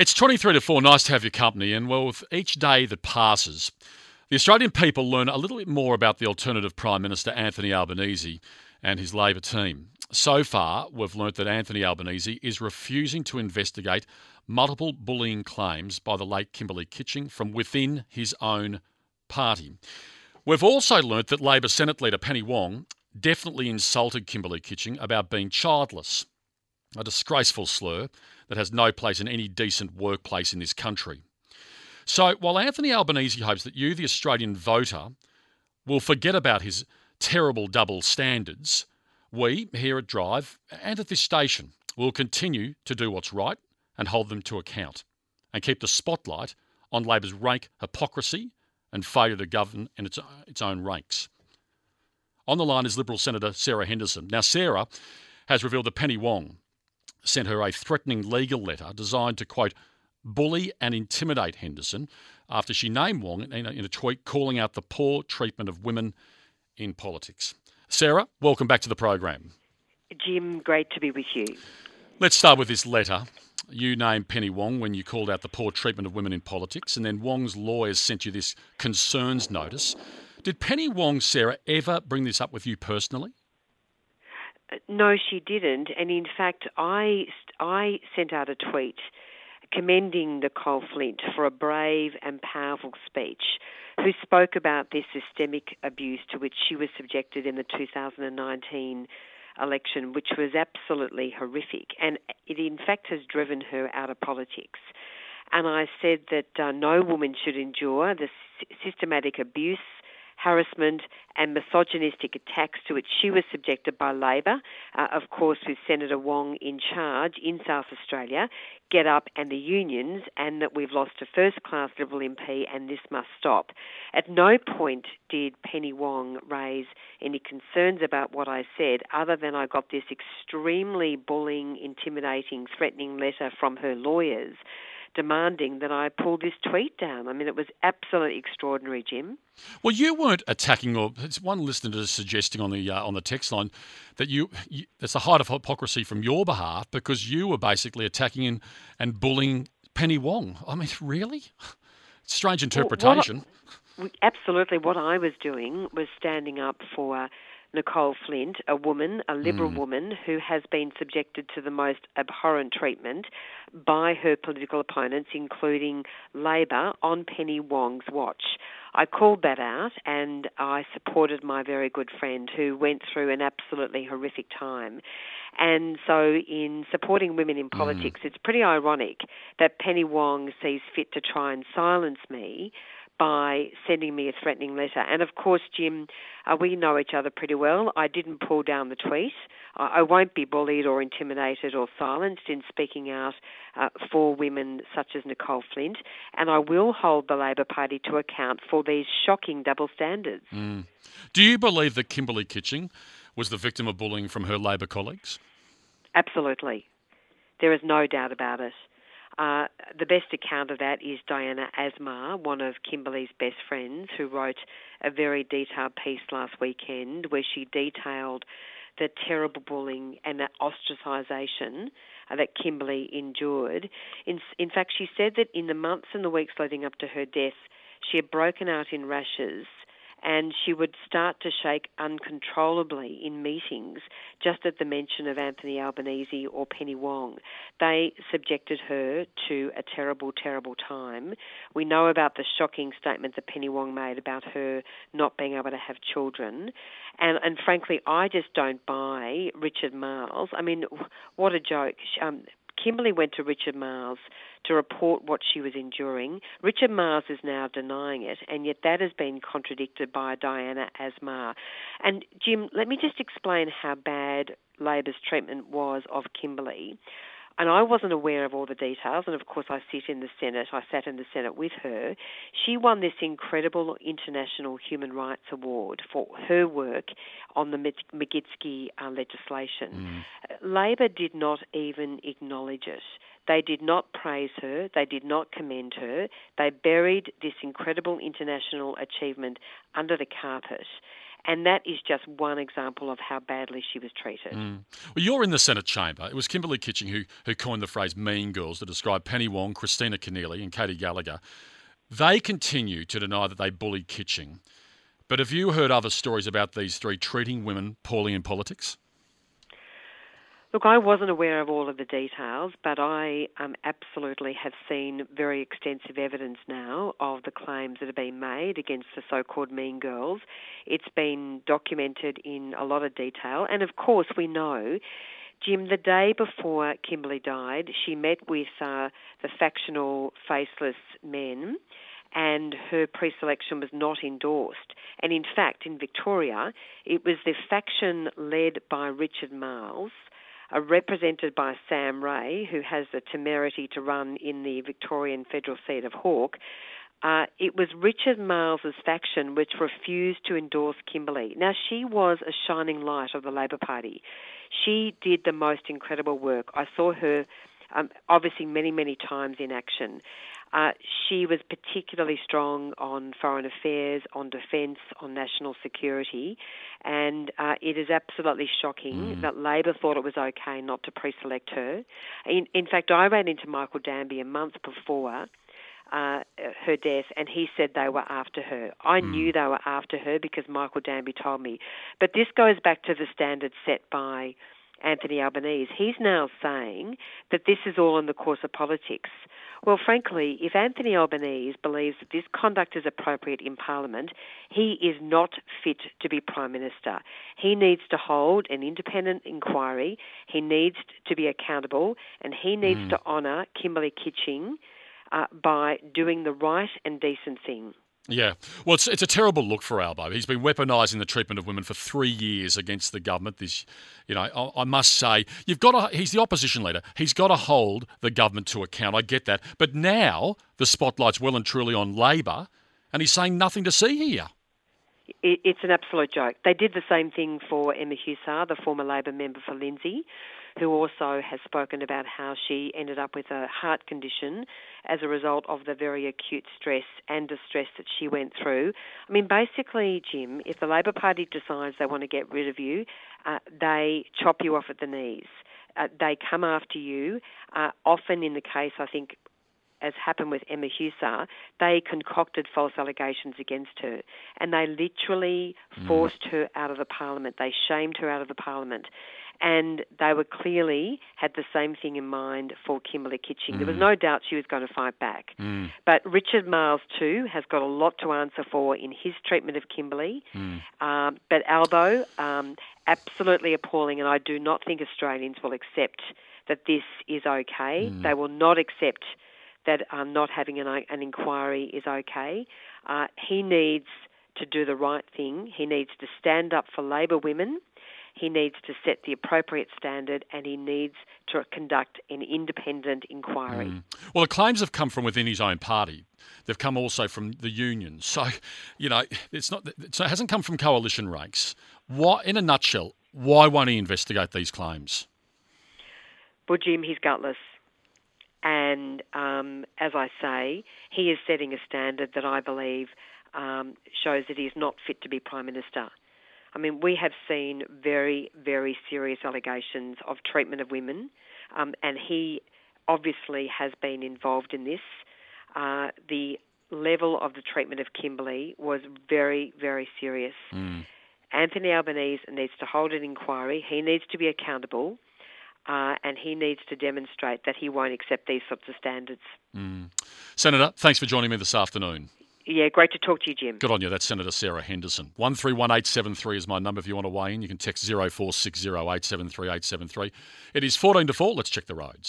It's 23 to 4. Nice to have your company. And well, with each day that passes, the Australian people learn a little bit more about the alternative Prime Minister, Anthony Albanese, and his Labor team. So far, we've learnt that Anthony Albanese is refusing to investigate multiple bullying claims by the late Kimberley Kitching from within his own party. We've also learnt that Labor Senate leader Penny Wong definitely insulted Kimberley Kitching about being childless, a disgraceful slur that has no place in any decent workplace in this country. So while Anthony Albanese hopes that you, the Australian voter, will forget about his terrible double standards, we here at Drive and at this station will continue to do what's right and hold them to account and keep the spotlight on Labor's rank hypocrisy and failure to govern in its, its own ranks. On the line is Liberal Senator Sarah Henderson. Now, Sarah has revealed that Penny Wong sent her a threatening legal letter designed to, quote, bully and intimidate Henderson after she named Wong in a, in a tweet calling out the poor treatment of women in politics. Sarah, welcome back to the program. Jim, great to be with you. Let's start with this letter. You named Penny Wong when you called out the poor treatment of women in politics, and then Wong's lawyers sent you this concerns notice. Did Penny Wong, Sarah, ever bring this up with you personally? No, she didn't. And in fact, I, I sent out a tweet commending Nicole Flint for a brave and powerful speech, who spoke about the systemic abuse to which she was subjected in the 2019 election, which was absolutely horrific. And it, in fact, has driven her out of politics. And I said that uh, no woman should endure the systematic abuse harassment and misogynistic attacks to which she was subjected by Labor, uh, of course, with Senator Wong in charge in South Australia, GetUp and the unions, and that we've lost a first class Liberal MP and this must stop. At no point did Penny Wong raise any concerns about what I said, other than I got this extremely bullying, intimidating, threatening letter from her lawyers demanding that I pull this tweet down. I mean, it was absolutely extraordinary, Jim. Well, you weren't attacking, or one listener is suggesting on the uh, on the text line that you, you it's a height of hypocrisy from your behalf because you were basically attacking and, and bullying Penny Wong. I mean, really? Strange interpretation. Well, what, absolutely, what I was doing was standing up for Nicole Flint, a woman, a Liberal mm. woman, who has been subjected to the most abhorrent treatment by her political opponents, including Labor, on Penny Wong's watch. I called that out and I supported my very good friend who went through an absolutely horrific time. And so, in supporting women in mm. politics, mm. it's pretty ironic that Penny Wong sees fit to try and silence me by sending me a threatening letter. And of course, Jim, uh, we know each other pretty well. I didn't pull down the tweet. I, I won't be bullied or intimidated or silenced in speaking out uh, for women such as Nicole Flint. And I will hold the Labor Party to account for these shocking double standards. Mm. Do you believe that Kimberley Kitching was the victim of bullying from her Labor colleagues? Absolutely. There is no doubt about it. Uh, the best account of that is Diana Asmar, one of Kimberley's best friends, who wrote a very detailed piece last weekend where she detailed the terrible bullying and the ostracisation uh, that Kimberley endured. In, in fact, she said that in the months and the weeks leading up to her death, she had broken out in rashes and she would start to shake uncontrollably in meetings just at the mention of Anthony Albanese or Penny Wong. They subjected her to a terrible, terrible time. We know about the shocking statement that Penny Wong made about her not being able to have children. And, and frankly, I just don't buy Richard Marles. I mean, what a joke. Um, Kimberley went to Richard Marles to report what she was enduring. Richard Marles is now denying it, and yet that has been contradicted by Diana Asmar. And Jim, let me just explain how bad Labor's treatment was of Kimberley and I wasn't aware of all the details. And of course, I sit in the Senate. I sat in the Senate with her. She won this incredible International Human Rights Award for her work on the Magnitsky uh, legislation. Mm. Labor did not even acknowledge it. They did not praise her. They did not commend her. They buried this incredible international achievement under the carpet. And that is just one example of how badly she was treated. Mm. Well, you're in the Senate chamber. It was Kimberley Kitching who, who coined the phrase mean girls to describe Penny Wong, Kristina Keneally, and Katy Gallagher. They continue to deny that they bullied Kitching. But have you heard other stories about these three treating women poorly in politics? Look, I wasn't aware of all of the details, but I um, absolutely have seen very extensive evidence now of the claims that have been made against the so called mean girls. It's been documented in a lot of detail, and of course, we know. Jim, the day before Kimberley died, she met with uh, the factional faceless men and her pre-selection was not endorsed. And in fact, in Victoria, it was the faction led by Richard Marles are represented by Sam Rae, who has the temerity to run in the Victorian federal seat of Hawke. Uh, it was Richard Marles's faction which refused to endorse Kimberley. Now, she was a shining light of the Labor Party. She did the most incredible work. I saw her um, obviously many, many times in action. Uh, she was particularly strong on foreign affairs, on defence, on national security, and uh, it is absolutely shocking mm. that Labor thought it was okay not to pre-select her. In, in fact, I ran into Michael Danby a month before. Uh, her death, and he said they were after her. I mm. knew they were after her because Michael Danby told me. But this goes back to the standards set by Anthony Albanese. He's now saying that this is all in the course of politics. Well, frankly, if Anthony Albanese believes that this conduct is appropriate in Parliament, he is not fit to be Prime Minister. He needs to hold an independent inquiry, he needs to be accountable, and he needs mm. to honour Kimberley Kitching uh, by doing the right and decent thing. Yeah, well, it's, it's a terrible look for Albo. He's been weaponising the treatment of women for three years against the government. This, you know, I, I, must say, you've got to. He's the opposition leader. He's got to hold the government to account. I get that, but now the spotlight's well and truly on Labor, and he's saying nothing to see here. it's an absolute joke. They did the same thing for Emma Husar, the former Labor member for Lindsay, who also has spoken about how she ended up with a heart condition as a result of the very acute stress and distress that she went through. I mean, basically, Jim, if the Labor Party decides they want to get rid of you, uh, they chop you off at the knees. Uh, they come after you. Uh, often, in the case, I think as happened with Emma Husar, they concocted false allegations against her and they literally mm. forced her out of the parliament. They shamed her out of the parliament. And they were clearly had the same thing in mind for Kimberley Kitching. Mm. There was mm. no doubt she was going to fight back. Mm. But Richard Marles too, has got a lot to answer for in his treatment of Kimberley. Mm. Um, but Albo, um, absolutely appalling, and I do not think Australians will accept that this is okay. Mm. They will not accept that um, not having an, an inquiry is okay. Uh, he needs to do the right thing. He needs to stand up for Labor women. He needs to set the appropriate standard and he needs to conduct an independent inquiry. Mm. Well, the claims have come from within his own party. They've come also from the unions. So, you know, it's not. So it hasn't come from coalition ranks. Why, in a nutshell, why won't he investigate these claims? Well, Jim, he's gutless. And um, as I say, he is setting a standard that I believe um, shows that he is not fit to be Prime Minister. I mean, we have seen very, very serious allegations of treatment of women, um, and he obviously has been involved in this. Uh, the level of the treatment of Kimberley was very, very serious. Mm. Anthony Albanese needs to hold an inquiry. He needs to be accountable uh, and he needs to demonstrate that he won't accept these sorts of standards. Mm. Senator, thanks for joining me this afternoon. Yeah, great to talk to you, Jim. Good on you. That's Senator Sarah Henderson. 131873 is my number if you want to weigh in. You can text 0460 873 873. It is 14 to 4. Let's check the roads.